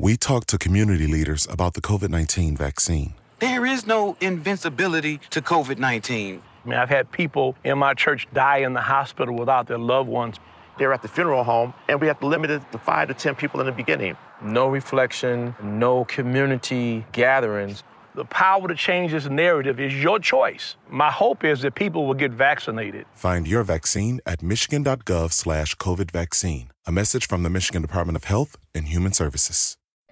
We talked to community leaders about the COVID 19 vaccine. There is no invincibility to COVID 19. I mean, I've had people in my church die in the hospital without their loved ones. They're at the funeral home, and we have to limit it to five to 10 people in the beginning. No reflection, no community gatherings. The power to change this narrative is your choice. My hope is that people will get vaccinated. Find your vaccine at michigan.gov slash COVID vaccine. A message from the Michigan Department of Health and Human Services.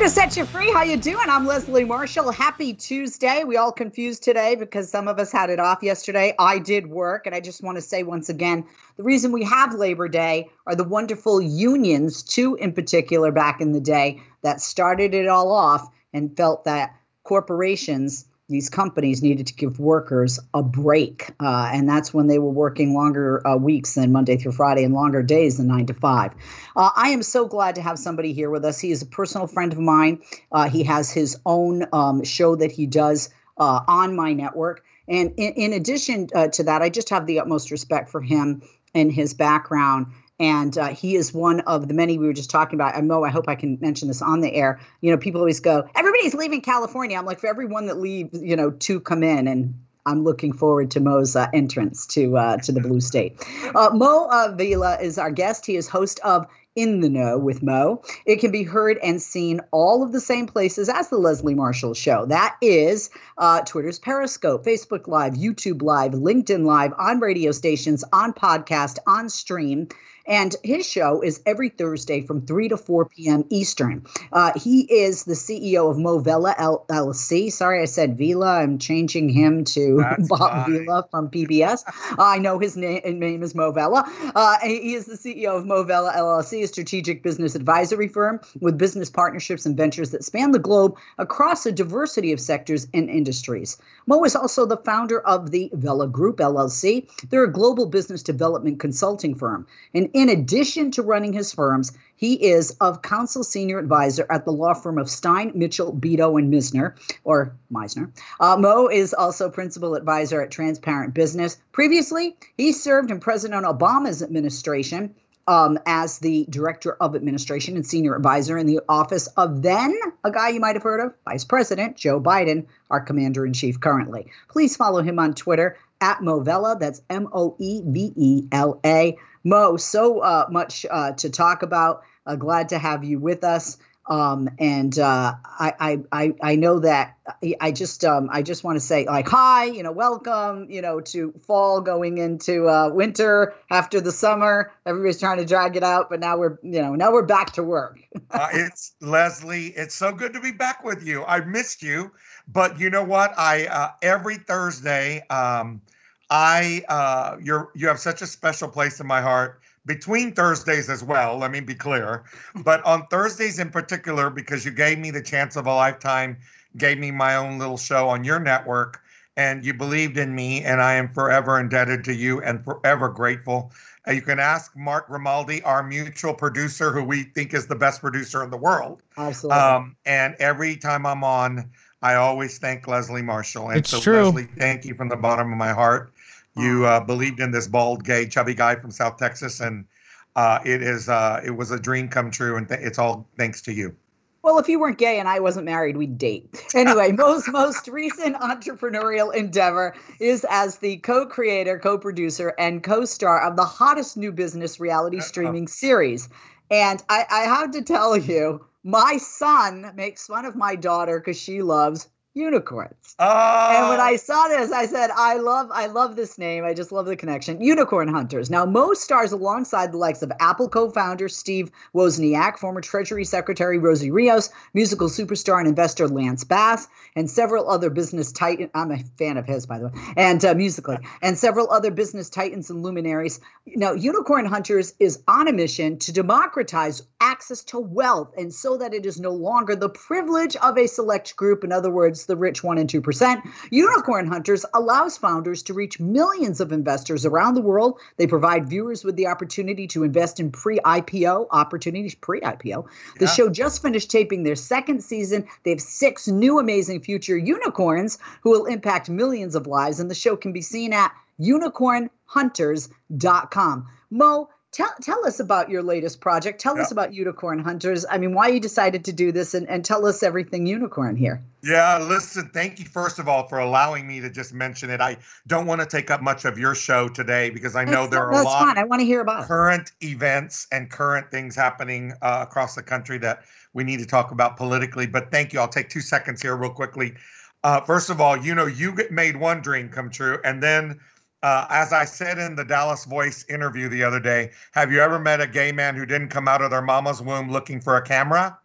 To set you free. How you doing? I'm Leslie Marshall. Happy Tuesday. We all confused today because some of us had it off yesterday. I did work, and I just want to say once again, the reason we have Labor Day are the wonderful unions, two in particular back in the day that started it all off and felt that corporations these companies needed to give workers a break. Uh, and that's when they were working longer uh, weeks than Monday through Friday and longer days than nine to five. Uh, I am so glad to have somebody here with us. He is a personal friend of mine. Uh, he has his own um, show that he does uh, on my network. And in, in addition uh, to that, I just have the utmost respect for him and his background and uh, he is one of the many we were just talking about. And Moe, I hope I can mention this on the air. You know, people always go, everybody's leaving California. I'm like, for everyone that leaves, you know, two come in, and I'm looking forward to Moe's uh, entrance to uh, to the blue state. Uh, Moe uh, Vila is our guest. He is host of in the Know with Moe. It can be heard and seen all of the same places as the Leslie Marshall Show. That is uh, Twitter's Periscope, Facebook Live, YouTube Live, LinkedIn Live, on radio stations, on podcast, on stream. And his show is every Thursday from 3 to 4 p.m. Eastern. Uh, he is the CEO of Moe Vela LLC. Sorry, I said Vila. I'm changing him to That's Bob fine. Vila from PBS. I know his name, name is Moe Vela. Uh, he is the CEO of Moe Vela LLC, a strategic business advisory firm with business partnerships and ventures that span the globe across a diversity of sectors and industries. Moe is also the founder of the Vela Group LLC. They're a global business development consulting firm. And in addition to running his firms, he is of counsel senior advisor at the law firm of Stein, Mitchell, Beto, and Misner, or Meisner. Uh, Moe is also principal advisor at Transparent Business. Previously, he served in President Obama's administration um, as the director of administration and senior advisor in the office of then a guy you might have heard of, Vice President Joe Biden, our commander in chief currently. Please follow him on Twitter at MoeVela. That's M O E V E L A. Moe, so uh, much uh, to talk about. Uh, glad to have you with us. Um, and uh, I, I, I know that I just, um, I just want to say like, hi, you know, welcome, you know, to fall going into uh, winter after the summer. Everybody's trying to drag it out, but now we're, you know, now we're back to work. uh, it's Leslie. It's so good to be back with you. I missed you, but you know what? I uh, every Thursday. Um, I uh, you're you have such a special place in my heart between Thursdays as well. Let me be clear, but on Thursdays in particular, because you gave me the chance of a lifetime, gave me my own little show on your network, and you believed in me, and I am forever indebted to you and forever grateful. Uh, you can ask Mark Grimaldi, our mutual producer, who we think is the best producer in the world. Absolutely. Um, and every time I'm on, I always thank Leslie Marshall. And it's so, true. Leslie, thank you from the bottom of my heart. You uh, believed in this bald, gay, chubby guy from South Texas, and uh, it is uh, it was a dream come true, and th- it's all thanks to you. Well, if you weren't gay and I wasn't married, we'd date. Anyway, most most recent entrepreneurial endeavor is as the co-creator, co-producer, and co-star of the hottest new business reality streaming series. And I, I have to tell you, my son makes fun of my daughter because she loves unicorns. Oh, And when I saw this, I said, I love, I love this name. I just love the connection. Unicorn Hunters. Now, Moe stars alongside the likes of Apple co-founder Steve Wozniak, former Treasury Secretary Rosie Rios, musical superstar and investor Lance Bass, and several other business titan. I'm a fan of his, by the way, and uh, musically, and several other business titans and luminaries. Now, Unicorn Hunters is on a mission to democratize access to wealth, and so that it is no longer the privilege of a select group. In other words, the rich one and two percent. Unicorn Hunters allows founders to reach millions of investors around the world. They provide viewers with the opportunity to invest in pre-IPO opportunities. Pre-IPO. The Yeah. show just finished taping their second season. They have six new amazing future unicorns who will impact millions of lives, and the show can be seen at unicornhunters.com. Moe, tell tell us about your latest project. Tell us about Unicorn Hunters. I mean, why you decided to do this, and, and tell us everything unicorn here. Yeah, listen, thank you first of all for allowing me to just mention it. I don't want to take up much of your show today because I know there are a lot fine. I want to hear about it. current events and current things happening uh, across the country that we need to talk about politically. But thank you. I'll take two seconds here, real quickly. Uh, first of all, you know, you made one dream come true. And then, uh, as I said in the Dallas Voice interview the other day, have you ever met a gay man who didn't come out of their mama's womb looking for a camera?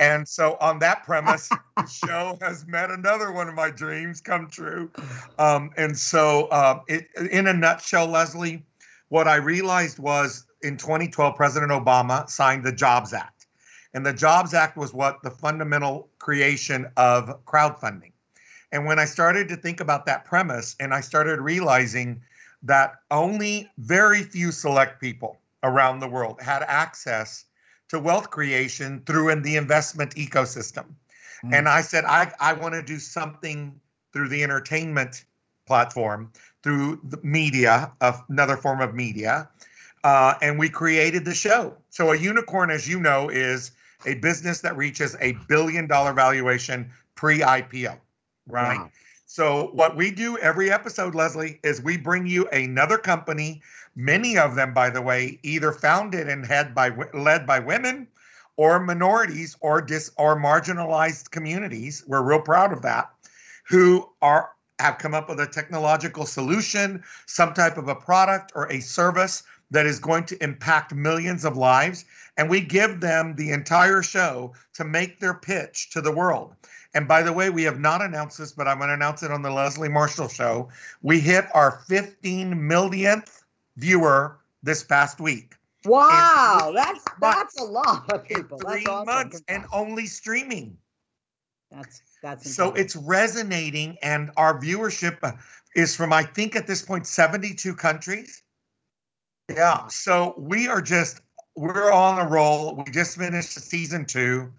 And so, on that premise, the show has met another one of my dreams come true. Um, and so, uh, it, in a nutshell, Leslie, what I realized was in 2012, President Obama signed the Jobs Act. And the Jobs Act was what the fundamental creation of crowdfunding. And when I started to think about that premise, and I started realizing that only very few select people around the world had access to wealth creation through in the investment ecosystem. Mm. And I said, I, I want to do something through the entertainment platform, through the media, of another form of media. Uh, and we created the show. So a unicorn, as you know, is a business that reaches a billion dollar valuation pre-IPO, right? Wow. So what we do every episode, Leslie, is we bring you another company. Many of them, by the way, either founded and had by led by women, or minorities, or dis or marginalized communities. We're real proud of that. Who are have come up with a technological solution, some type of a product or a service that is going to impact millions of lives. And we give them the entire show to make their pitch to the world. And by the way, we have not announced this, but I'm going to announce it on the Leslie Marshall show. We hit our 15 millionth viewer this past week Wow, that's that's a lot of people. three That's awesome. months and only streaming. That's that's So it's resonating, and our viewership uh, is from, I think, at this point, 72 countries. Yeah. So we are just, we're on a roll. We just finished season two.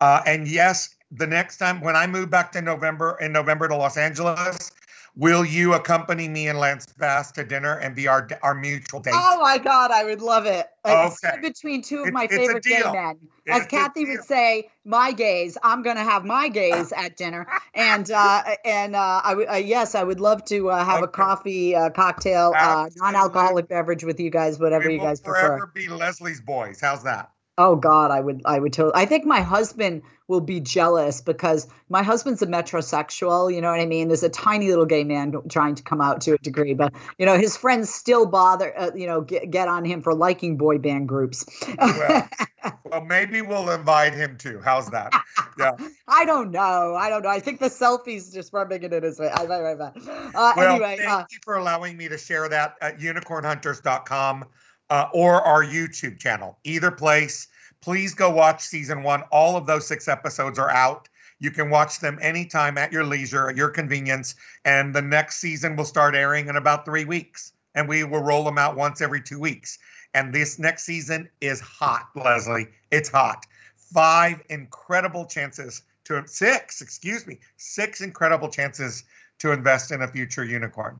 Uh, and yes, the next time when I move back to November, in November to Los Angeles, will you accompany me and Lance Bass to dinner and be our our mutual date? Oh my God, I would love it. Okay. between two of It- my favorite gay men. As It's Kathy would say, my gays. I'm going to have my gays at dinner, and uh, and uh, I uh, yes, I would love to uh, have a coffee, uh, cocktail, uh, non-alcoholic beverage with you guys, whatever you guys prefer. forever be Leslie's boys. How's that? Oh God, I would, I would totally. I think my husband will be jealous because my husband's a metrosexual. You know what I mean? There's a tiny little gay man trying to come out to a degree, but you know his friends still bother, uh, you know, get, get on him for liking boy band groups. Well, well, maybe we'll invite him too. How's that? Yeah. I don't know. I don't know. I think the selfies just rubbing it in his face. I, I, I, uh, Well, anyway, thank uh, you for allowing me to share that at unicornhunters.com uh, or our YouTube channel. Either place, please go watch season one. All of those six episodes are out. You can watch them anytime at your leisure, at your convenience. And the next season will start airing in about three weeks. And we will roll them out once every two weeks. And this next season is hot, Leslie. It's hot. Five incredible chances to six, excuse me, six incredible chances to invest in a future unicorn.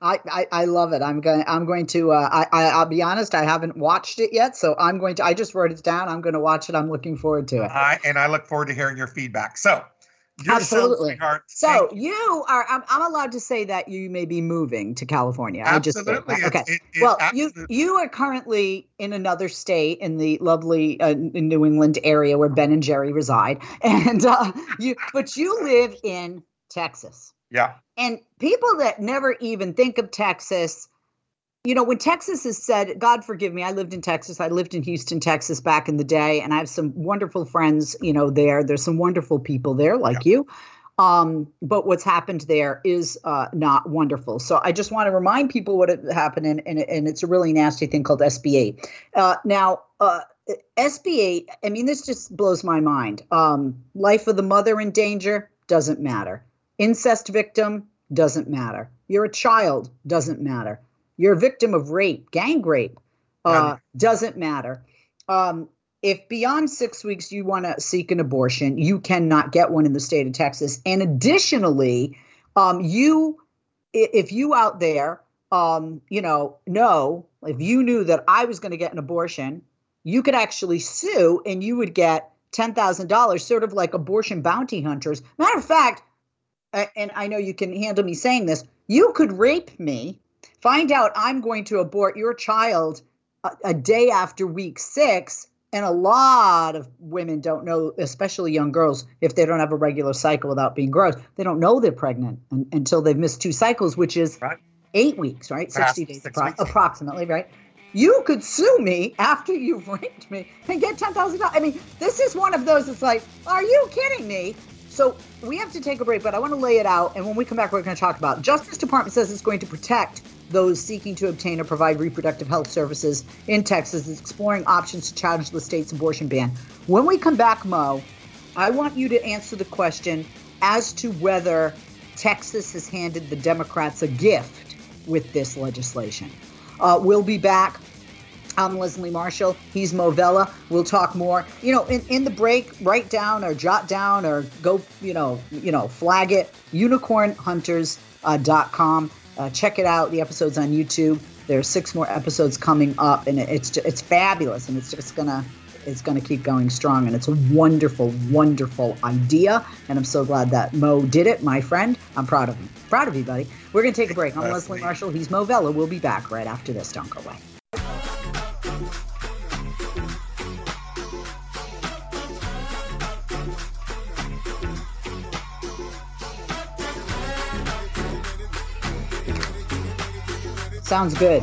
I, I, I love it. I'm going. I'm going to. Uh, I, I, I'll be honest. I haven't watched it yet, so I'm going to. I just wrote it down. I'm going to watch it. I'm looking forward to it. I and I look forward to hearing your feedback. So, Absolutely. So. So you. you are. I'm, I'm allowed to say that you may be moving to California. I just. Absolutely. Okay. It- it well, absolutely- you you are currently in another state in the lovely uh, New England area where Ben and Jerry reside, and uh, you. But you live in Texas, Yeah. and people that never even think of Texas. You know, when Texas is said, God forgive me, I lived in Texas. I lived in Houston, Texas back in the day, and I have some wonderful friends, you know, there. There's some wonderful people there like you. Um, but what's happened there is uh, not wonderful. So I just want to remind people what happened, and, and, and it's a really nasty thing called SB8. Uh, now, uh, SB8, I mean, this just blows my mind. Um, life of the mother in danger doesn't matter. Incest victim doesn't matter. You're a child doesn't matter. You're a victim of rape, gang rape uh, doesn't matter. Um, if beyond six weeks you want to seek an abortion, you cannot get one in the state of Texas. And additionally, um, you, if you out there, um, you know, know if you knew that I was going to get an abortion, you could actually sue and you would get ten thousand dollars, sort of like abortion bounty hunters. Matter of fact, and I know you can handle me saying this, you could rape me, find out I'm going to abort your child a, a day after week six. And a lot of women don't know, especially young girls, if they don't have a regular cycle without being gross, they don't know they're pregnant un- until they've missed two cycles, which is Right. eight weeks, right? Perhaps 60 days six appro- weeks. approximately, right? You could sue me after you've raped me and get $10,000. I mean, this is one of those, it's like, are you kidding me? So we have to take a break, but I want to lay it out. And when we come back, we're going to talk about Justice Department says it's going to protect those seeking to obtain or provide reproductive health services in Texas. It's exploring options to challenge the state's abortion ban. When we come back, Mo, I want you to answer the question as to whether Texas has handed the Democrats a gift with this legislation. Uh, we'll be back. I'm Leslie Marshall. He's Moe Vela. We'll talk more. You know, in, in the break, write down or jot down or go, you know, you know, flag it. Unicornhunters.com. Uh, check it out. The episodes on YouTube. There are six more episodes coming up, and it's it's fabulous, and it's just gonna it's gonna keep going strong, and it's a wonderful, wonderful idea, and I'm so glad that Moe did it, my friend. I'm proud of him. Proud of you, buddy. We're gonna take a break. I'm Leslie Leslie. Marshall. He's Moe Vela. We'll be back right after this. Don't go away. Sounds good.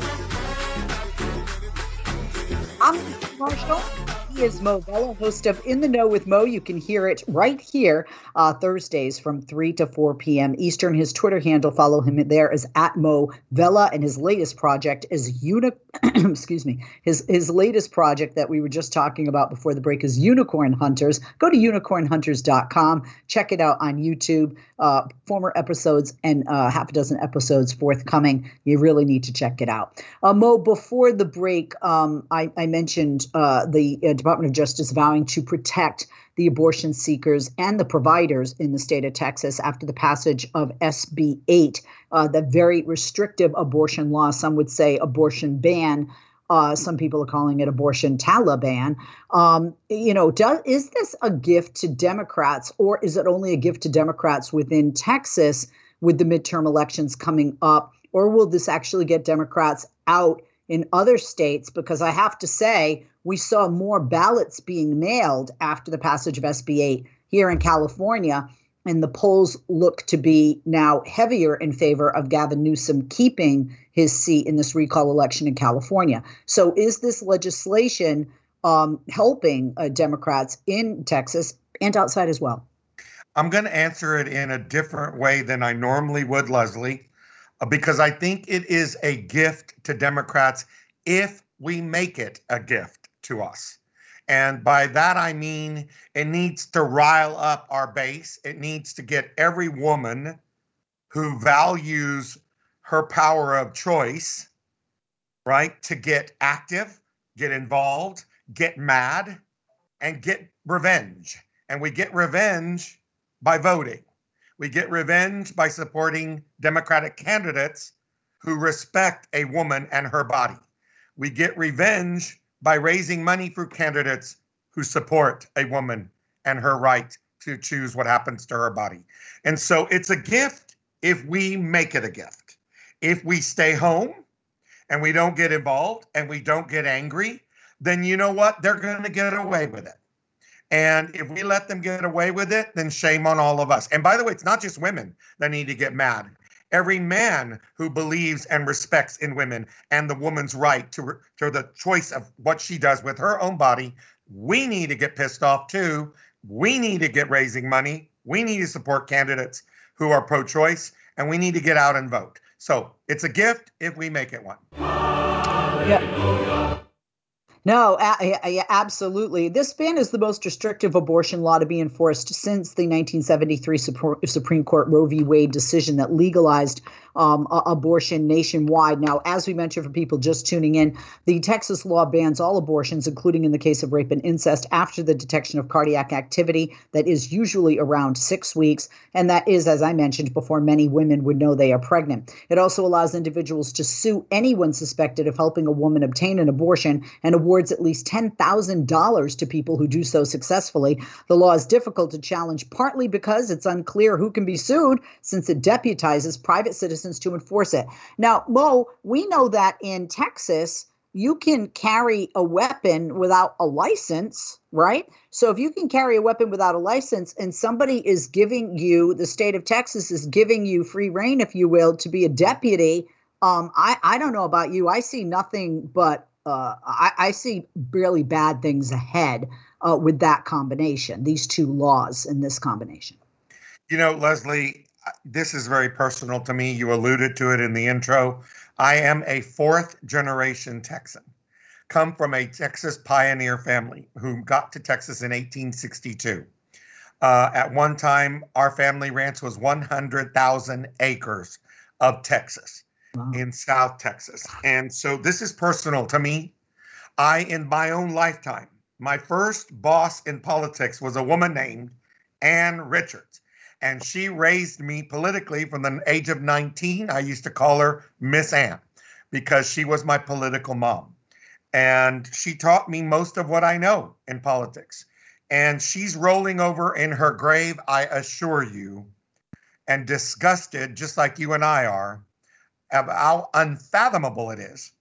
I'm Marshall. He is Moe Vela, host of In the Know with Moe. You can hear it right here uh, Thursdays from 3 to 4 p.m. Eastern. His Twitter handle, follow him there, is at Moe Vela, and his latest project is Uni. excuse me. His his latest project that we were just talking about before the break is Unicorn Hunters. Go to unicornhunters.com. Check it out on YouTube. Uh, former episodes and uh, half a dozen episodes forthcoming. You really need to check it out. Uh, Moe, before the break, um, I, I mentioned uh, the uh, Department of Justice vowing to protect the abortion seekers and the providers in the state of Texas after the passage of SB 8, uh, the very restrictive abortion law, some would say abortion ban. Uh, some people are calling it abortion Taliban. Um, you know, does, is this a gift to Democrats, or is it only a gift to Democrats within Texas with the midterm elections coming up, or will this actually get Democrats out in other states? Because I have to say, we saw more ballots being mailed after the passage of SB 8 here in California. And the polls look to be now heavier in favor of Gavin Newsom keeping his seat in this recall election in California. So, is this legislation um, helping uh, Democrats in Texas and outside as well? I'm going to answer it in a different way than I normally would, Leslie, uh, because I think it is a gift to Democrats if we make it a gift to us. And by that, I mean it needs to rile up our base. It needs to get every woman who values her power of choice, right, to get active, get involved, get mad, and get revenge. And we get revenge by voting. We get revenge by supporting Democratic candidates who respect a woman and her body. We get revenge by raising money for candidates who support a woman and her right to choose what happens to her body. And so it's a gift if we make it a gift. If we stay home and we don't get involved and we don't get angry, then you know what? They're going to get away with it. And if we let them get away with it, then shame on all of us. And by the way, it's not just women that need to get mad. Every man who believes and respects in women and the woman's right to, to the choice of what she does with her own body, we need to get pissed off too. We need to get raising money. We need to support candidates who are pro choice, and we need to get out and vote. So it's a gift if we make it one. Yeah. No, a- absolutely. This ban is the most restrictive abortion law to be enforced since the 1973 Supreme Court Roe v. Wade decision that legalized um, abortion nationwide. Now, as we mentioned for people just tuning in, the Texas law bans all abortions, including in the case of rape and incest, after the detection of cardiac activity that is usually around six weeks. And that is, as I mentioned before, many women would know they are pregnant. It also allows individuals to sue anyone suspected of helping a woman obtain an abortion and awards at least $10,000 to people who do so successfully. The law is difficult to challenge, partly because it's unclear who can be sued, since it deputizes private citizens to enforce it. Now, Moe, we know that in Texas, you can carry a weapon without a license, right? So if you can carry a weapon without a license and somebody is giving you, the state of Texas is giving you free reign, if you will, to be a deputy, um, I, I don't know about you. I see nothing but, uh, I, I see really bad things ahead uh, with that combination, these two laws in this combination. You know, Leslie, this is very personal to me. You alluded to it in the intro. I am a fourth generation Texan, come from a Texas pioneer family who got to Texas in 1862. Uh, at one time, our family ranch was 100,000 acres of Texas in South Texas. And so this is personal to me. I, in my own lifetime, my first boss in politics was a woman named Ann Richards and she raised me politically from the age of 19. I used to call her Miss Ann because she was my political mom. And she taught me most of what I know in politics. And she's rolling over in her grave, I assure you, and disgusted, just like you and I are, of how unfathomable it is.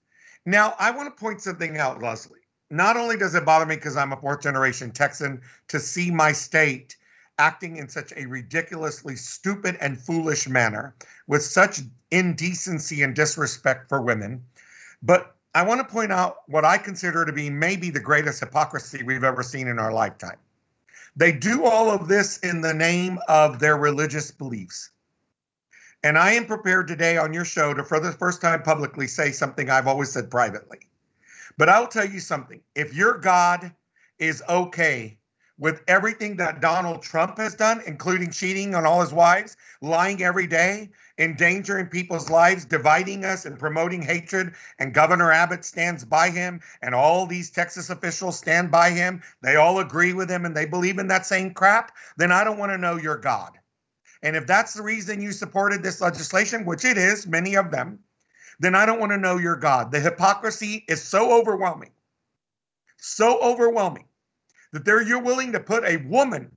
Now, I want to point something out, Leslie. Not only does it bother me because I'm a fourth generation Texan to see my state acting in such a ridiculously stupid and foolish manner with such indecency and disrespect for women. But I want to point out what I consider to be maybe the greatest hypocrisy we've ever seen in our lifetime. They do all of this in the name of their religious beliefs. And I am prepared today on your show to, for the first time publicly, say something I've always said privately. But I'll tell you something if your God is okay with everything that Donald Trump has done, including cheating on all his wives, lying every day, endangering people's lives, dividing us, and promoting hatred. And Governor Abbott stands by him, and all these Texas officials stand by him. They all agree with him and they believe in that same crap. Then I don't want to know your God. And if that's the reason you supported this legislation, which it is, many of them, then I don't want to know your God. The hypocrisy is so overwhelming, so overwhelming that they're you're willing to put a woman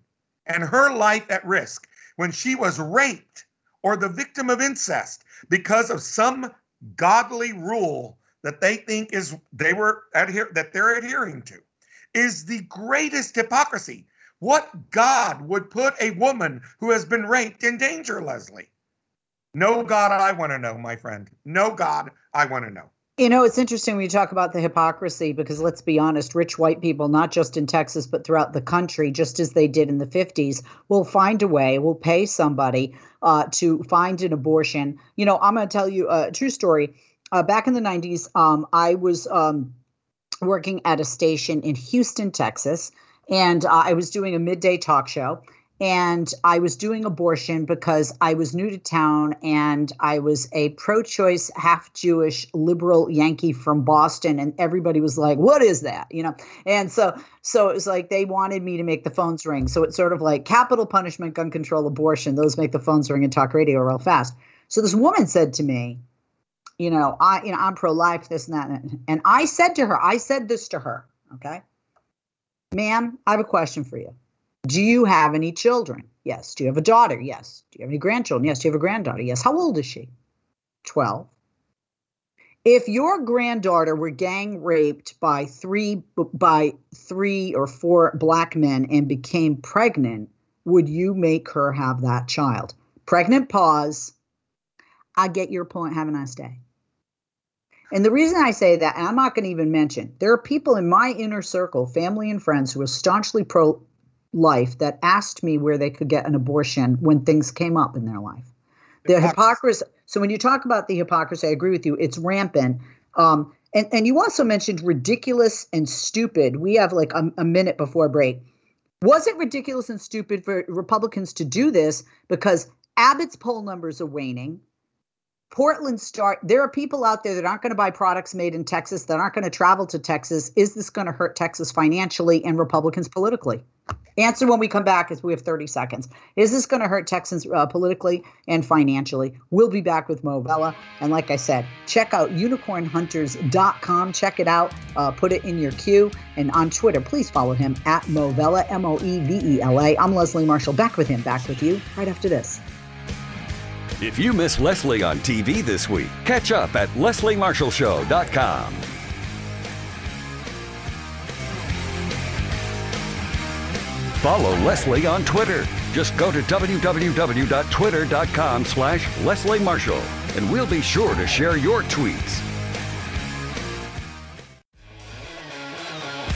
and her life at risk when she was raped or the victim of incest because of some godly rule that they think is they were adhere that they're adhering to is the greatest hypocrisy. What God would put a woman who has been raped in danger, Leslie? No God I want to know, my friend. No God I want to know. You know, it's interesting when you talk about the hypocrisy because let's be honest, rich white people, not just in Texas, but throughout the country, just as they did in the 50s, will find a way, will pay somebody uh, to find an abortion. You know, I'm going to tell you a true story. Uh, back in the 90s, um, I was um, working at a station in Houston, Texas, and uh, I was doing a midday talk show and I was doing abortion because I was new to town and I was a pro choice, half Jewish liberal Yankee from Boston. And everybody was like, what is that? You know? And so, so it was like they wanted me to make the phones ring. So it's sort of like capital punishment, gun control, abortion. Those make the phones ring and talk radio real fast. So this woman said to me, you know, I, you know, I'm pro life, this and that. And I said to her, I said this to her, okay, ma'am, I have a question for you Do you have any children? Yes. Do you have a daughter? Yes. Do you have any grandchildren? Yes. Do you have a granddaughter? Yes. How old is she? 12. If your granddaughter were gang raped by three by three or four black men and became pregnant, would you make her have that child? Pregnant pause. I get your point. Have a nice day. And the reason I say that, and I'm not going to even mention, there are people in my inner circle, family and friends, who are staunchly pro life that asked me where they could get an abortion when things came up in their life. The hypocrisy. So when you talk about the hypocrisy, I agree with you. It's rampant. Um, and and you also mentioned ridiculous and stupid. We have like a, a minute before break. Was it ridiculous and stupid for Republicans to do this because Abbott's poll numbers are waning? Portland start there are people out there that aren't going to buy products made in Texas that aren't going to travel to Texas. Is this going to hurt Texas financially and Republicans politically? Answer when we come back as we have 30 seconds. Is this going to hurt Texans uh, politically and financially? We'll be back with Moe Vela. And like I said, check out unicornhunters.com. Check it out. Uh, put it in your queue. And on Twitter, please follow him at Moe Vela, M O E V E L A. I'm Leslie Marshall. Back with him. Back with you right after this. If you miss Leslie on TV this week, catch up at lesliemarshallshow.com. Follow Leslie on Twitter. Just go to www.twitter.com slash Leslie Marshall, and we'll be sure to share your tweets.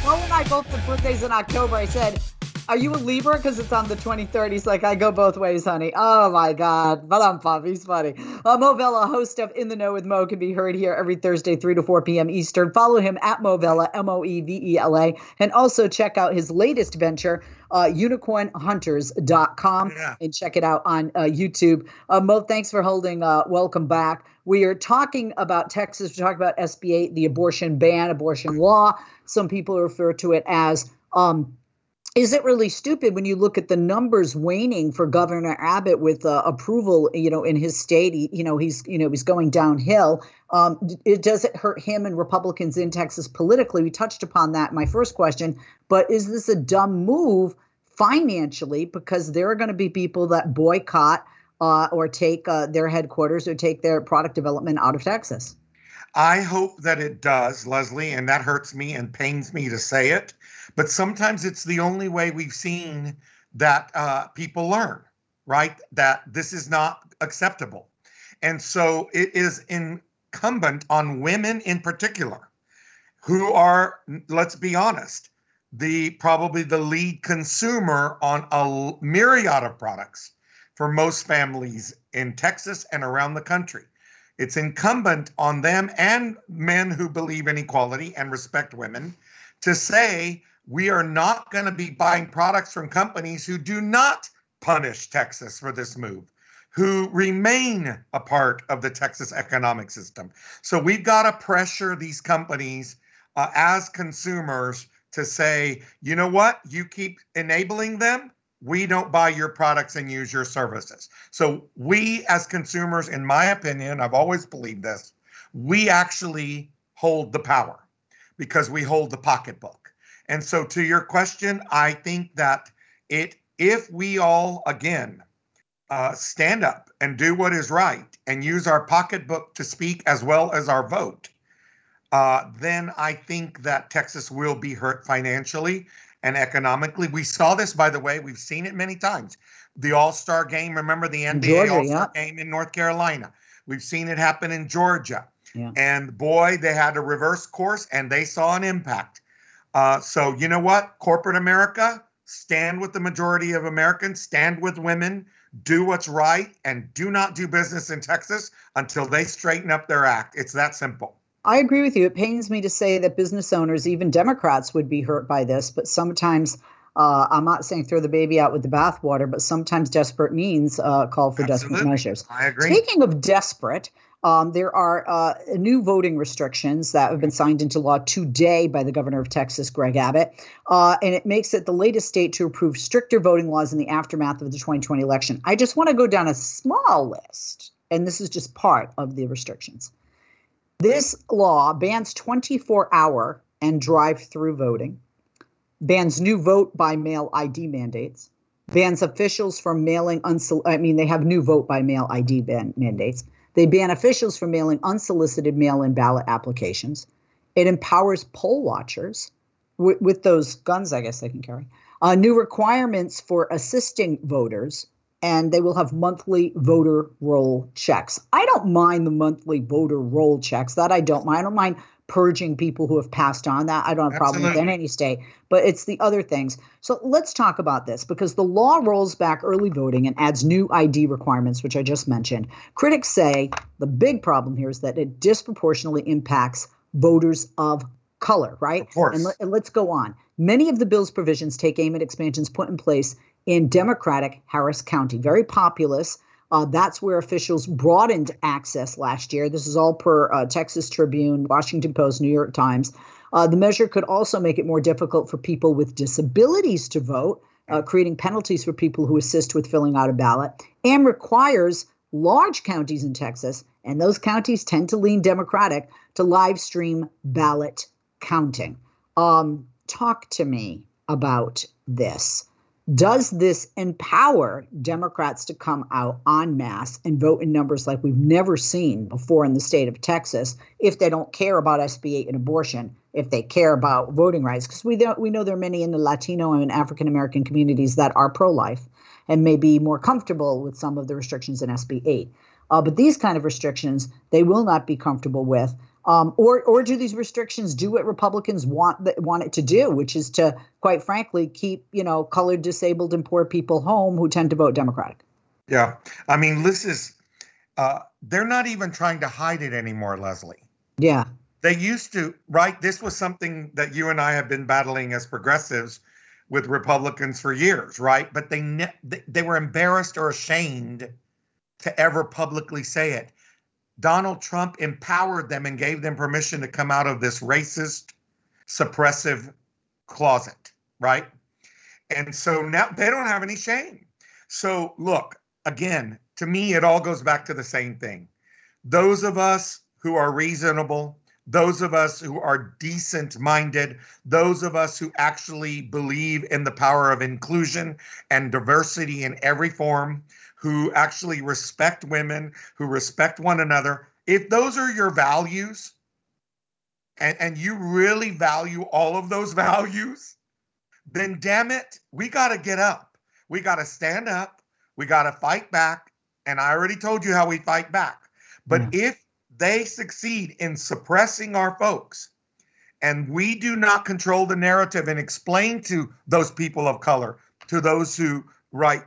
Moe and I both had birthdays in October. I said, are you a Libra? Because it's on the 23rd. He's like, I go both ways, honey. Oh my God. But I'm pumped. He's funny. Uh, Moe Vela, host of In the Know with Moe, can be heard here every Thursday, 3 to 4 p.m. Eastern. Follow him at Moe Vela, M O E V E L A. And also check out his latest venture, uh, unicornhunters.com, yeah. and check it out on uh, YouTube. Uh, Moe, thanks for holding. Uh, welcome back. We are talking about Texas. We're talking about SB 8, the abortion ban, abortion law. Some people refer to it as um, is it really stupid when you look at the numbers waning for Governor Abbott with uh, approval, you know, in his state? He, you know, he's, you know, he's going downhill. Um, it does it hurt him and Republicans in Texas politically? We touched upon that in my first question, but is this a dumb move financially because there are going to be people that boycott uh, or take uh, their headquarters or take their product development out of Texas? I hope that it does, Leslie, and that hurts me and pains me to say it. But sometimes it's the only way we've seen that uh, people learn, right? That this is not acceptable. And so it is incumbent on women in particular, who are, let's be honest, the probably the lead consumer on a myriad of products for most families in Texas and around the country. It's incumbent on them and men who believe in equality and respect women to say we are not going to be buying products from companies who do not punish Texas for this move, who remain a part of the Texas economic system. So we've got to pressure these companies uh, as consumers to say, you know what, you keep enabling them. We don't buy your products and use your services. So, we as consumers, in my opinion, I've always believed this, we actually hold the power because we hold the pocketbook. And so, to your question, I think that it, if we all again uh, stand up and do what is right and use our pocketbook to speak as well as our vote, uh, then I think that Texas will be hurt financially and economically. We saw this, by the way, we've seen it many times. The All Star game, remember the NBA All Star yeah. game in North Carolina? We've seen it happen in Georgia. Yeah. And boy, they had a reverse course and they saw an impact. Uh, so, you know what? Corporate America, stand with the majority of Americans, stand with women, do what's right, and do not do business in Texas until they straighten up their act. It's that simple. I agree with you. It pains me to say that business owners, even Democrats, would be hurt by this, but sometimes. Uh, I'm not saying throw the baby out with the bathwater, but sometimes desperate means uh, call for Absolutely. desperate measures. I agree. Speaking of desperate, um, there are uh, new voting restrictions that have been signed into law today by the governor of Texas, Greg Abbott. Uh, and it makes it the latest state to approve stricter voting laws in the aftermath of the 2020 election. I just want to go down a small list, and this is just part of the restrictions. This law bans 24 hour and drive through voting, bans new vote by mail ID mandates, bans officials from mailing unsol- I mean, they have new vote by mail ID ban- mandates. They ban officials from mailing unsolicited mail in ballot applications. It empowers poll watchers with, with those guns, I guess they can carry. Uh, new requirements for assisting voters, and they will have monthly voter roll checks. I don't mind the monthly voter roll checks. That I don't mind. I don't mind purging people who have passed on that. I don't have a problem with in any state, but it's the other things. So let's talk about this because the law rolls back early voting and adds new ID requirements, which I just mentioned. Critics say the big problem here is that it disproportionately impacts voters of color, right? Of course. And, let, and let's go on. Many of the bill's provisions take aim at expansions put in place in Democratic Harris County, very populous. Uh, that's where officials broadened access last year. This is all per uh, Texas Tribune, Washington Post, New York Times. Uh, the measure could also make it more difficult for people with disabilities to vote, uh, creating penalties for people who assist with filling out a ballot, and requires large counties in Texas, and those counties tend to lean Democratic, to live stream ballot counting. Um, talk to me about this. Does this empower Democrats to come out en masse and vote in numbers like we've never seen before in the state of Texas if they don't care about SB 8 and abortion, if they care about voting rights? Because we, we know there are many in the Latino and African American communities that are pro life and may be more comfortable with some of the restrictions in SB 8. Uh, but these kind of restrictions, they will not be comfortable with. Um, or, or do these restrictions do what Republicans want want it to do, which is to, quite frankly, keep you know colored, disabled, and poor people home who tend to vote Democratic? Yeah, I mean, this is uh, they're not even trying to hide it anymore, Leslie. Yeah, they used to, right? This was something that you and I have been battling as progressives with Republicans for years, right? But they ne- they were embarrassed or ashamed to ever publicly say it. Donald Trump empowered them and gave them permission to come out of this racist, suppressive closet, right? And so now they don't have any shame. So, look, again, to me, it all goes back to the same thing. Those of us who are reasonable, those of us who are decent minded, those of us who actually believe in the power of inclusion and diversity in every form, who actually respect women, who respect one another, if those are your values and, and you really value all of those values, then damn it, we got to get up. We got to stand up. We got to fight back. And I already told you how we fight back. But mm. if they succeed in suppressing our folks, and we do not control the narrative and explain to those people of color, to those who write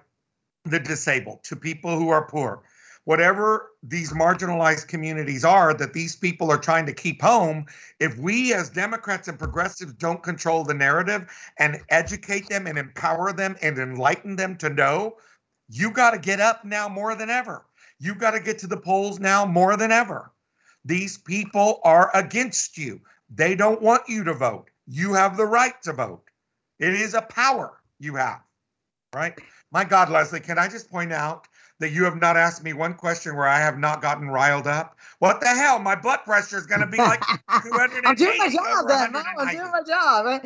the disabled, to people who are poor, whatever these marginalized communities are that these people are trying to keep home, if we as Democrats and progressives don't control the narrative and educate them and empower them and enlighten them to know, you got to get up now more than ever. You got to get to the polls now more than ever. These people are against you. They don't want you to vote. You have the right to vote. It is a power you have, right? My God, Leslie, can I just point out that you have not asked me one question where I have not gotten riled up? What the hell? My blood pressure is going to be like 280 I'm doing my job, then. I'm doing my job.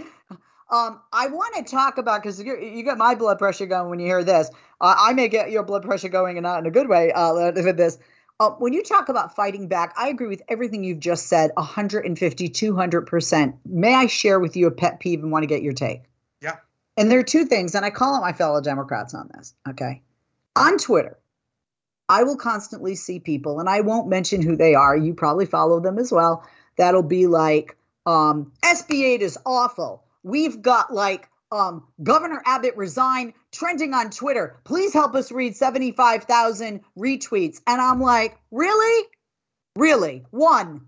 Um, I want to talk about because you, you get my blood pressure going when you hear this. Uh, I may get your blood pressure going and not in a good way uh, with this. Uh, when you talk about fighting back, I agree with everything you've just said 150, 200%. May I share with you a pet peeve and want to get your take? And there are two things, and I call out my fellow Democrats on this. Okay. On Twitter, I will constantly see people, and I won't mention who they are. You probably follow them as well. That'll be like, um, SB 8 is awful. We've got like um, Governor Abbott resign trending on Twitter. Please help us read 75,000 retweets. And I'm like, really? Really? One,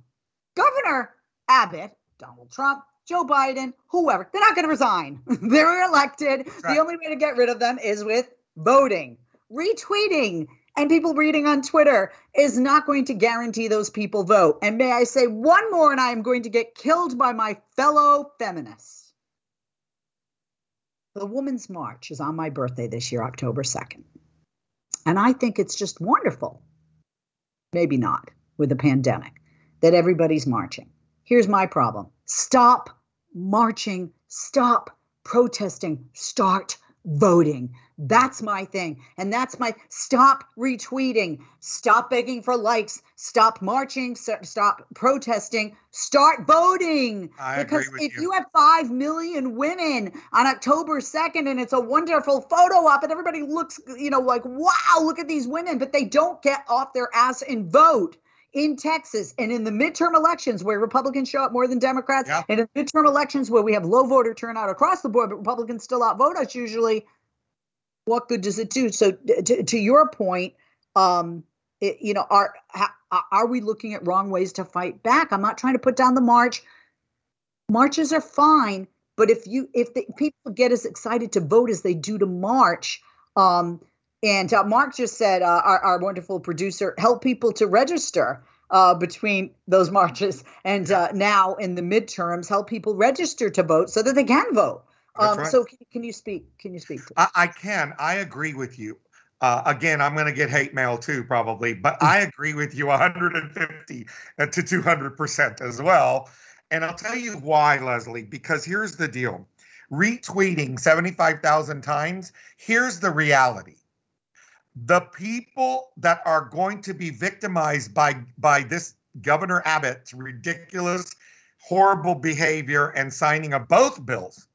Governor Abbott, Donald Trump, Joe Biden, whoever, they're not going to resign. they're elected. Right. The only way to get rid of them is with voting. Retweeting and people reading on Twitter is not going to guarantee those people vote. And may I say one more, and I am going to get killed by my fellow feminists. The Women's March is on my birthday this year, October 2nd. And I think it's just wonderful. Maybe not with the pandemic, that everybody's marching. Here's my problem stop marching, stop protesting, start voting. That's my thing. And that's my stop retweeting, stop begging for likes, stop marching, stop protesting, start voting. I because if you. you. have 5 million women on October 2nd and it's a wonderful photo op and everybody looks, you know, like, wow, look at these women, but they don't get off their ass and vote in Texas and in the midterm elections where Republicans show up more than Democrats, yeah. and in midterm elections where we have low voter turnout across the board, but Republicans still outvote us usually, what good does it do? So, to, to your point, um, it, you know, are are we looking at wrong ways to fight back? I'm not trying to put down the march. Marches are fine, but if you if the people get as excited to vote as they do to march, um, and uh, Mark just said, uh, our, our, wonderful producer, help people to register uh, between those marches and uh, now in the midterms, help people register to vote so that they can vote. Um, right. So can, can, you speak? Can you speak? I, I, can. I agree with you. Uh, again, I'm going to get hate mail too, probably, but I agree with you 150 to 200 percent as well. And I'll tell you why, Leslie. Because here's the deal: retweeting 75,000 times. Here's the reality the people that are going to be victimized by by this Governor Abbott's ridiculous, horrible behavior and signing of both bills,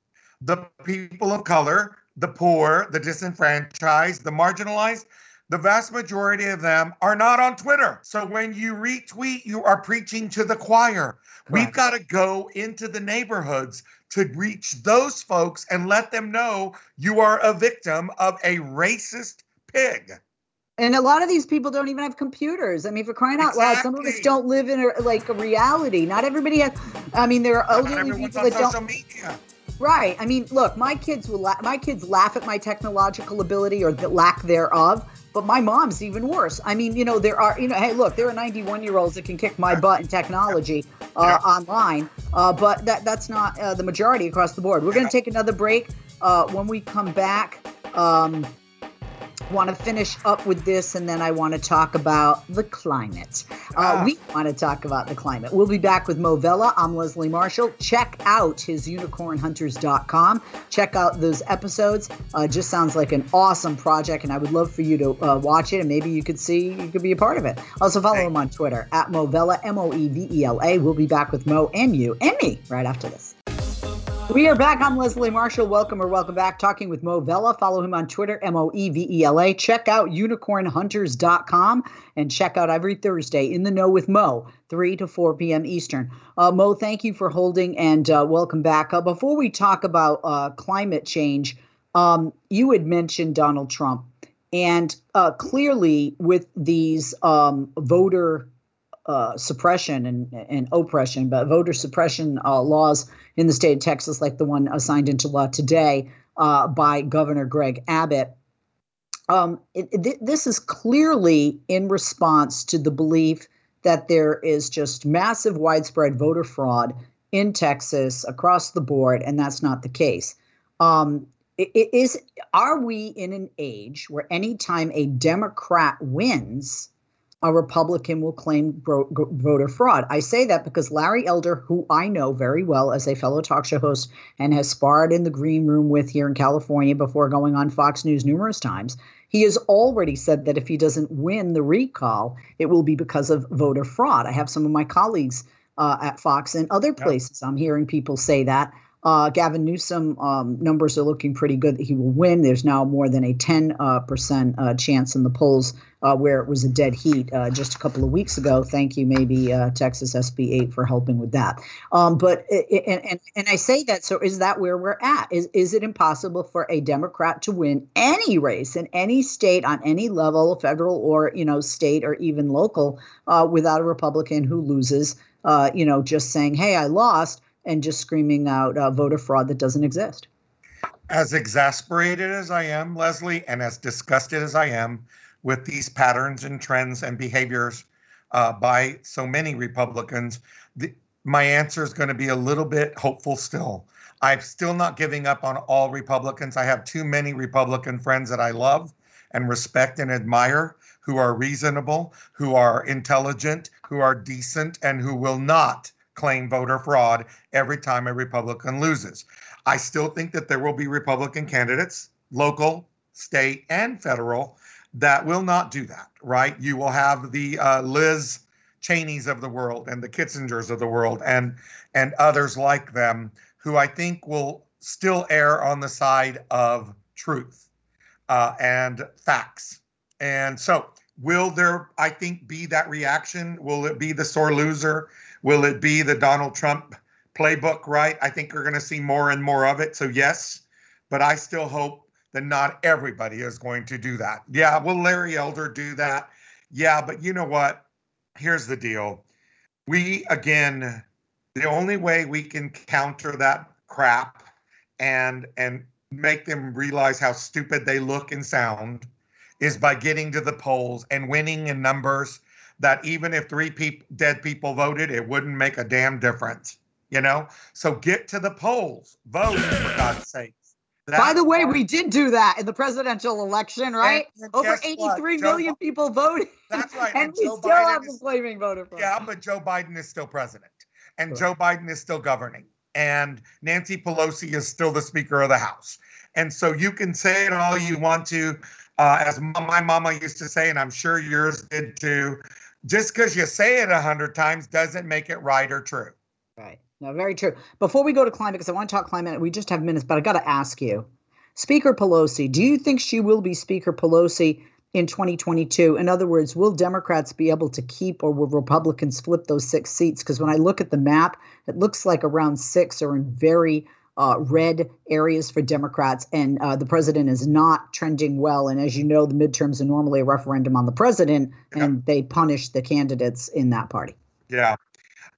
the people of color, the poor, the disenfranchised, the marginalized, the vast majority of them are not on Twitter. So when you retweet, you are preaching to the choir. Correct. We've got to go into the neighborhoods to reach those folks and let them know you are a victim of a racist pig. And a lot of these people don't even have computers. I mean, for crying out exactly. loud, some of us don't live in a, like a reality. Not everybody has. I mean, there are elderly people that don't. Media. Right. I mean, look, my kids will. La- my kids laugh at my technological ability or the lack thereof. But my mom's even worse. I mean, you know, there are, you know, hey, look, there are 91 year olds that can kick my butt in technology uh, yeah. online, uh, but that that's not uh, the majority across the board. We're going to take another break. Uh, when we come back. Um, want to finish up with this and then I want to talk about the climate. Uh, ah. We want to talk about the climate. We'll be back with Moe Vela. I'm Leslie Marshall. Check out his unicornhunters.com. Check out those episodes. Uh, just sounds like an awesome project, and I would love for you to uh, watch it and maybe you could see, you could be a part of it. Also, follow him on Twitter at Moe Vela, M O E V E L A. We'll be back with Moe and you and me right after this. We are back. I'm Leslie Marshall. Welcome or welcome back. Talking with Moe Vela. Follow him on Twitter, M O E V E L A. Check out unicornhunters.com and check out every Thursday in the know with Moe, 3 to 4 p.m. Eastern. Uh, Moe, thank you for holding and uh, welcome back. Uh, before we talk about uh, climate change, um, you had mentioned Donald Trump. And uh, clearly, with these um, voter uh, suppression and, and oppression, but voter suppression uh, laws in the state of Texas, like the one signed into law today uh, by Governor Greg Abbott. Um, it, it, this is clearly in response to the belief that there is just massive, widespread voter fraud in Texas across the board, and that's not the case. Um, is are we in an age where anytime a Democrat wins, a Republican will claim bro- voter fraud. I say that because Larry Elder, who I know very well as a fellow talk show host and has sparred in the green room with here in California before going on Fox News numerous times, he has already said that if he doesn't win the recall, it will be because of voter fraud. I have some of my colleagues uh, at Fox and other places. I'm hearing people say that. Uh, Gavin Newsom um, numbers are looking pretty good that he will win. There's now more than a 10 uh, percent, uh, chance in the polls uh, where it was a dead heat uh, just a couple of weeks ago. Thank you, maybe uh, Texas SB 8 for helping with that. Um, but it, and, and, and I say that, so is that where we're at? Is, is it impossible for a Democrat to win any race in any state on any level, federal or, you know, state or even local, without a Republican who loses, you know, just saying, hey, I lost and just screaming out uh, voter fraud that doesn't exist. As exasperated as I am, Leslie, and as disgusted as I am with these patterns and trends and behaviors uh, by so many Republicans, the, my answer is going to be a little bit hopeful still. I'm still not giving up on all Republicans. I have too many Republican friends that I love and respect and admire who are reasonable, who are intelligent, who are decent, and who will not claim voter fraud every time a Republican loses. I still think that there will be Republican candidates, local, state, and federal, that will not do that, right? You will have the uh, Liz Cheneys of the world and the Kinzingers of the world and and others like them who I think will still err on the side of truth uh, and facts. And so, will there, I think, be that reaction? Will it be the sore loser? Will it be the Donald Trump playbook, right? I think we're going to see more and more of it. So, yes, but I still hope that not everybody is going to do that. Yeah, will Larry Elder do that? Yeah, but you know what? Here's the deal. We, again, the only way we can counter that crap and and make them realize how stupid they look and sound is by getting to the polls and winning in numbers that even if three peop- dead people voted, it wouldn't make a damn difference. You know, so get to the polls, vote for God's sake. By the way, we did do that in the presidential election, right? Over eighty-three million people voted. That's right. and, and we Joe still Biden have the flaming voter fraud. Yeah, but Joe Biden is still president, and. Joe Biden is still governing, and Nancy Pelosi is still the Speaker of the House. And so you can say it all you want to, uh, as my mama used to say, and I'm sure yours did too. Just because you say it a hundred times doesn't make it right or true. Right. No, very true. Before we go to climate, because I want to talk climate, we just have minutes, but I got to ask you, Speaker Pelosi, do you think she will be Speaker Pelosi in 2022? In other words, will Democrats be able to keep or will Republicans flip those six seats? Because when I look at the map, it looks like around six are in very uh, red areas for Democrats, and uh, the president is not trending well. And as you know, the midterms are normally a referendum on the president, yeah. and they punish the candidates in that party. Yeah,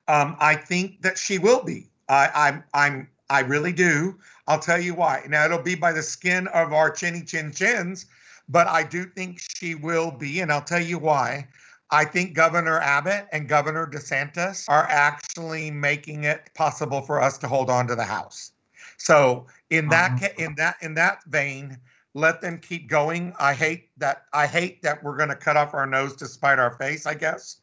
um, I think that she will be. I, I'm, I'm, I really do. I'll tell you why. Now it'll be by the skin of our chinny chin chins, but I do think she will be, and I'll tell you why. I think Governor Abbott and Governor DeSantis are actually making it possible for us to hold on to the House. So in that uh-huh. in that in that vein, let them keep going. I hate that I hate that we're going to cut off our nose to spite our face, I guess.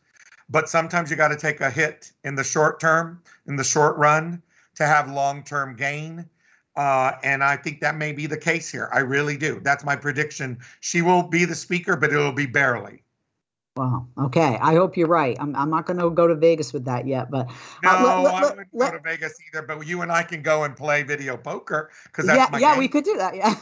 But sometimes you got to take a hit in the short term, in the short run, to have long-term gain. Uh, and I think that may be the case here. I really do. That's my prediction. She will be the speaker, but it'll be barely. Wow. Okay. I hope you're right. I'm, I'm not going to go to Vegas with that yet, but uh, no, let, let, I wouldn't let, go to Vegas either. But you and I can go and play video poker because that's yeah, my yeah. game. We could do that. Yeah.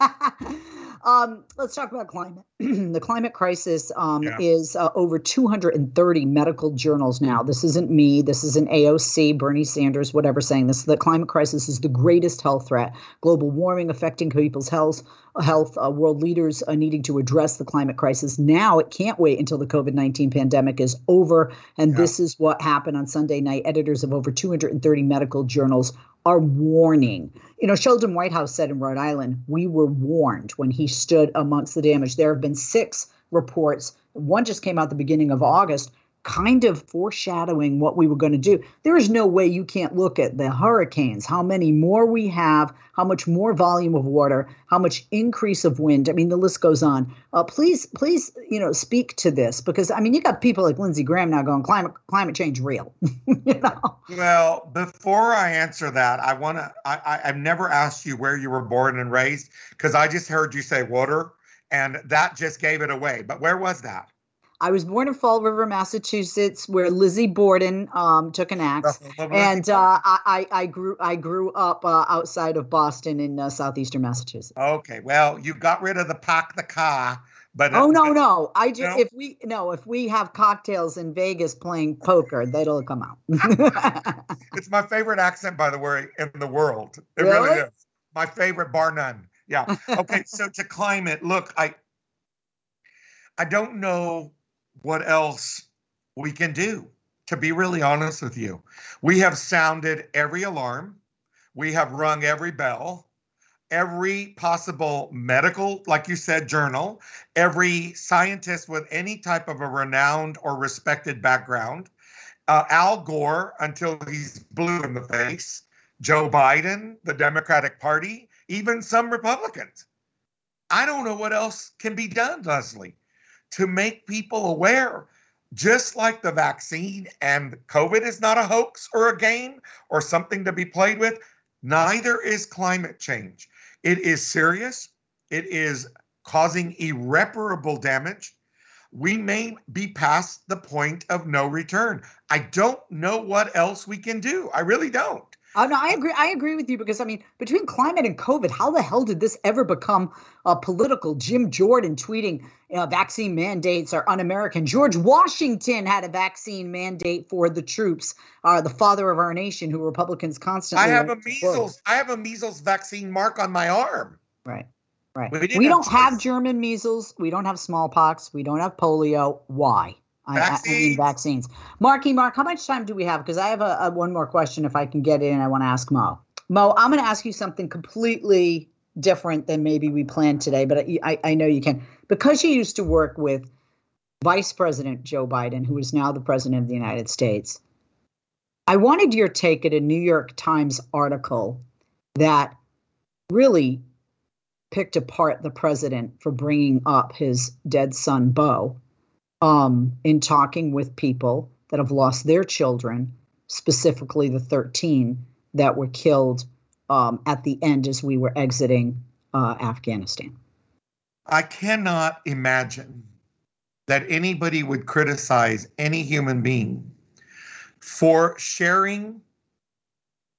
Um, let's talk about climate. the climate crisis um, yeah. is uh, over 230 medical journals now. This isn't me. This isn't AOC, Bernie Sanders, whatever saying this. The climate crisis is the greatest health threat. Global warming affecting people's health. Health uh, world leaders are needing to address the climate crisis now. It can't wait until the COVID 19 pandemic is over. And yeah. this is what happened on Sunday night. Editors of over 230 medical journals are warning. You know, Sheldon Whitehouse said in Rhode Island, we were warned when he stood amongst the damage. There have been six reports. One just came out the beginning of August kind of foreshadowing what we were going to do. There is no way you can't look at the hurricanes, how many more we have, how much more volume of water, how much increase of wind. I mean, the list goes on. Uh, please, please, you know, speak to this because I mean, you got people like Lindsey Graham now going climate climate change real. you know. Well, before I answer that, I want to. I, I I've never asked you where you were born and raised because I just heard you say water, and that just gave it away. But where was that? I was born in Fall River, Massachusetts, where Lizzie Borden um, took an axe, and uh, I, I grew I grew up uh, outside of Boston in uh, southeastern Massachusetts. Okay, well, you got rid of the park the car, but oh no, no, I just if we no if we have cocktails in Vegas playing poker, that'll come out. it's my favorite accent, by the way, in the world. It really, really is my favorite, bar none. Yeah. Okay, so to climate, look, I I don't know what else we can do. To be really honest with you, we have sounded every alarm, we have rung every bell, every possible medical, like you said, journal, every scientist with any type of a renowned or respected background, uh, Al Gore until he's blue in the face, Joe Biden, the Democratic Party, even some Republicans. I don't know what else can be done, Leslie to make people aware. Just like the vaccine and COVID is not a hoax or a game or something to be played with, Neither is climate change. It is serious. It is causing irreparable damage. We may be past the point of no return. I don't know what else we can do. I really don't. Oh, no, I agree. I agree with you because I mean, between climate and COVID, how the hell did this ever become uh, political? Jim Jordan tweeting uh, vaccine mandates are un-American. George Washington had a vaccine mandate for the troops, uh, the father of our nation, who Republicans constantly. I have a measles. I have a measles vaccine mark on my arm. Right. Right. We, we don't have German measles. We don't have smallpox. We don't have polio. Why? Vaccines. I, I, mean vaccines. Marky Mark, how much time do we have? Because I have a, a, one more question if I can get in. I want to ask Moe. Moe, I'm going to ask you something completely different than maybe we planned today, but I, I know you can. Because you used to work with Vice President Joe Biden, who is now the President of the United States, I wanted your take at a New York Times article that really picked apart the president for bringing up his dead son, Beau um, in talking with people that have lost their children, specifically the 13 that were killed um, at the end as we were exiting uh, Afghanistan. I cannot imagine that anybody would criticize any human being for sharing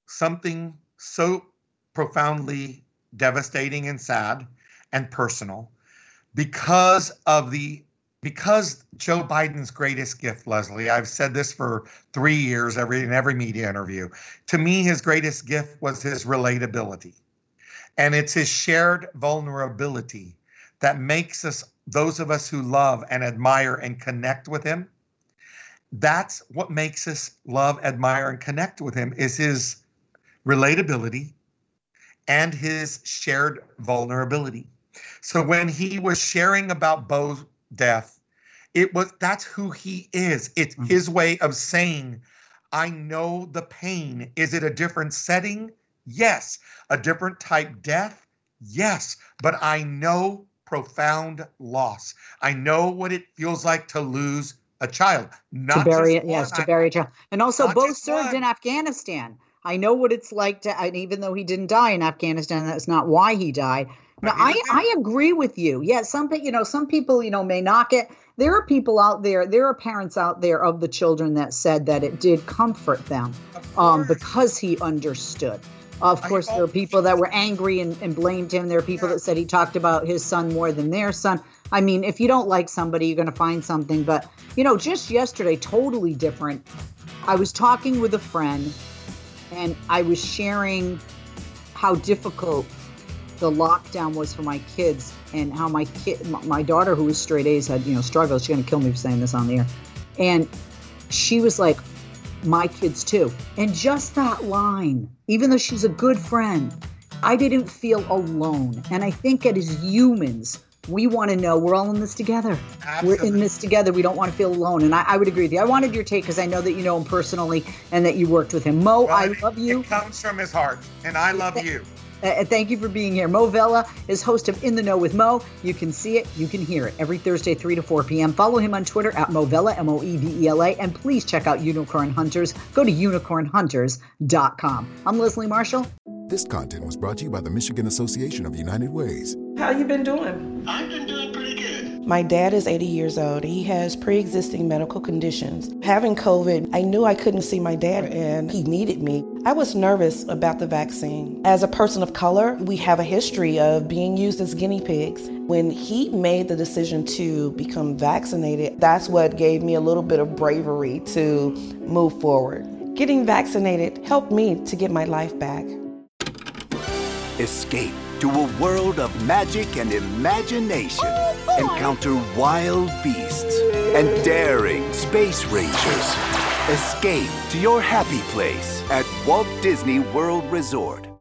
something so profoundly devastating and sad and personal because of the because Joe Biden's greatest gift, Leslie, I've said this for three years every in every media interview. To me, his greatest gift was his relatability. And it's his shared vulnerability that makes us those of us who love and admire and connect with him. That's what makes us love, admire, and connect with him is his relatability and his shared vulnerability. So when he was sharing about Beau's death. It was that's who he is. It's mm-hmm. his way of saying, I know the pain. Is it a different setting? Yes. A different type death? Yes. But I know profound loss. I know what it feels like to lose a child. Not to bury it, yes, to bury a child. And also both served one. in Afghanistan. I know what it's like to, and even though he didn't die in Afghanistan, that's not why he died. No, I, I agree with you. Yeah, some you know some people you know may knock it. There are people out there. There are parents out there of the children that said that it did comfort them um, because he understood. Of course, there are people that were angry and, and blamed him. There are people that said he talked about his son more than their son. I mean, if you don't like somebody, you're going to find something. But, you know, just yesterday, totally different. I was talking with a friend and I was sharing how difficult the lockdown was for my kids and how my kid, my daughter who was straight A's had, you know, struggles. She's going to kill me for saying this on the air. And she was like, my kids too. And just that line, even though she's a good friend, I didn't feel alone. And I think that as humans, we want to know we're all in this together. Absolutely. We're in this together. We don't want to feel alone. And I, I would agree with you. I wanted your take because I know that you know him personally and that you worked with him. Moe, well, I love you. It comes from his heart, and I love you. Uh, thank you for being here. Moe Vela is host of In the Know with Moe. You can see it, you can hear it every Thursday, 3 to 4 p.m. Follow him on Twitter at Moe Vela, M O E V E L A, and please check out Unicorn Hunters. Go to unicornhunters.com. I'm Leslie Marshall. This content was brought to you by the Michigan Association of United Ways. How you been doing? I've been doing pretty good. My dad is 80 years old. He has pre existing medical conditions. Having COVID, I knew I couldn't see my dad and he needed me. I was nervous about the vaccine. As a person of color, we have a history of being used as guinea pigs. When he made the decision to become vaccinated, that's what gave me a little bit of bravery to move forward. Getting vaccinated helped me to get my life back. Escape to a world of magic and imagination. Encounter wild beasts and daring space rangers. Escape to your happy place at Walt Disney World Resort.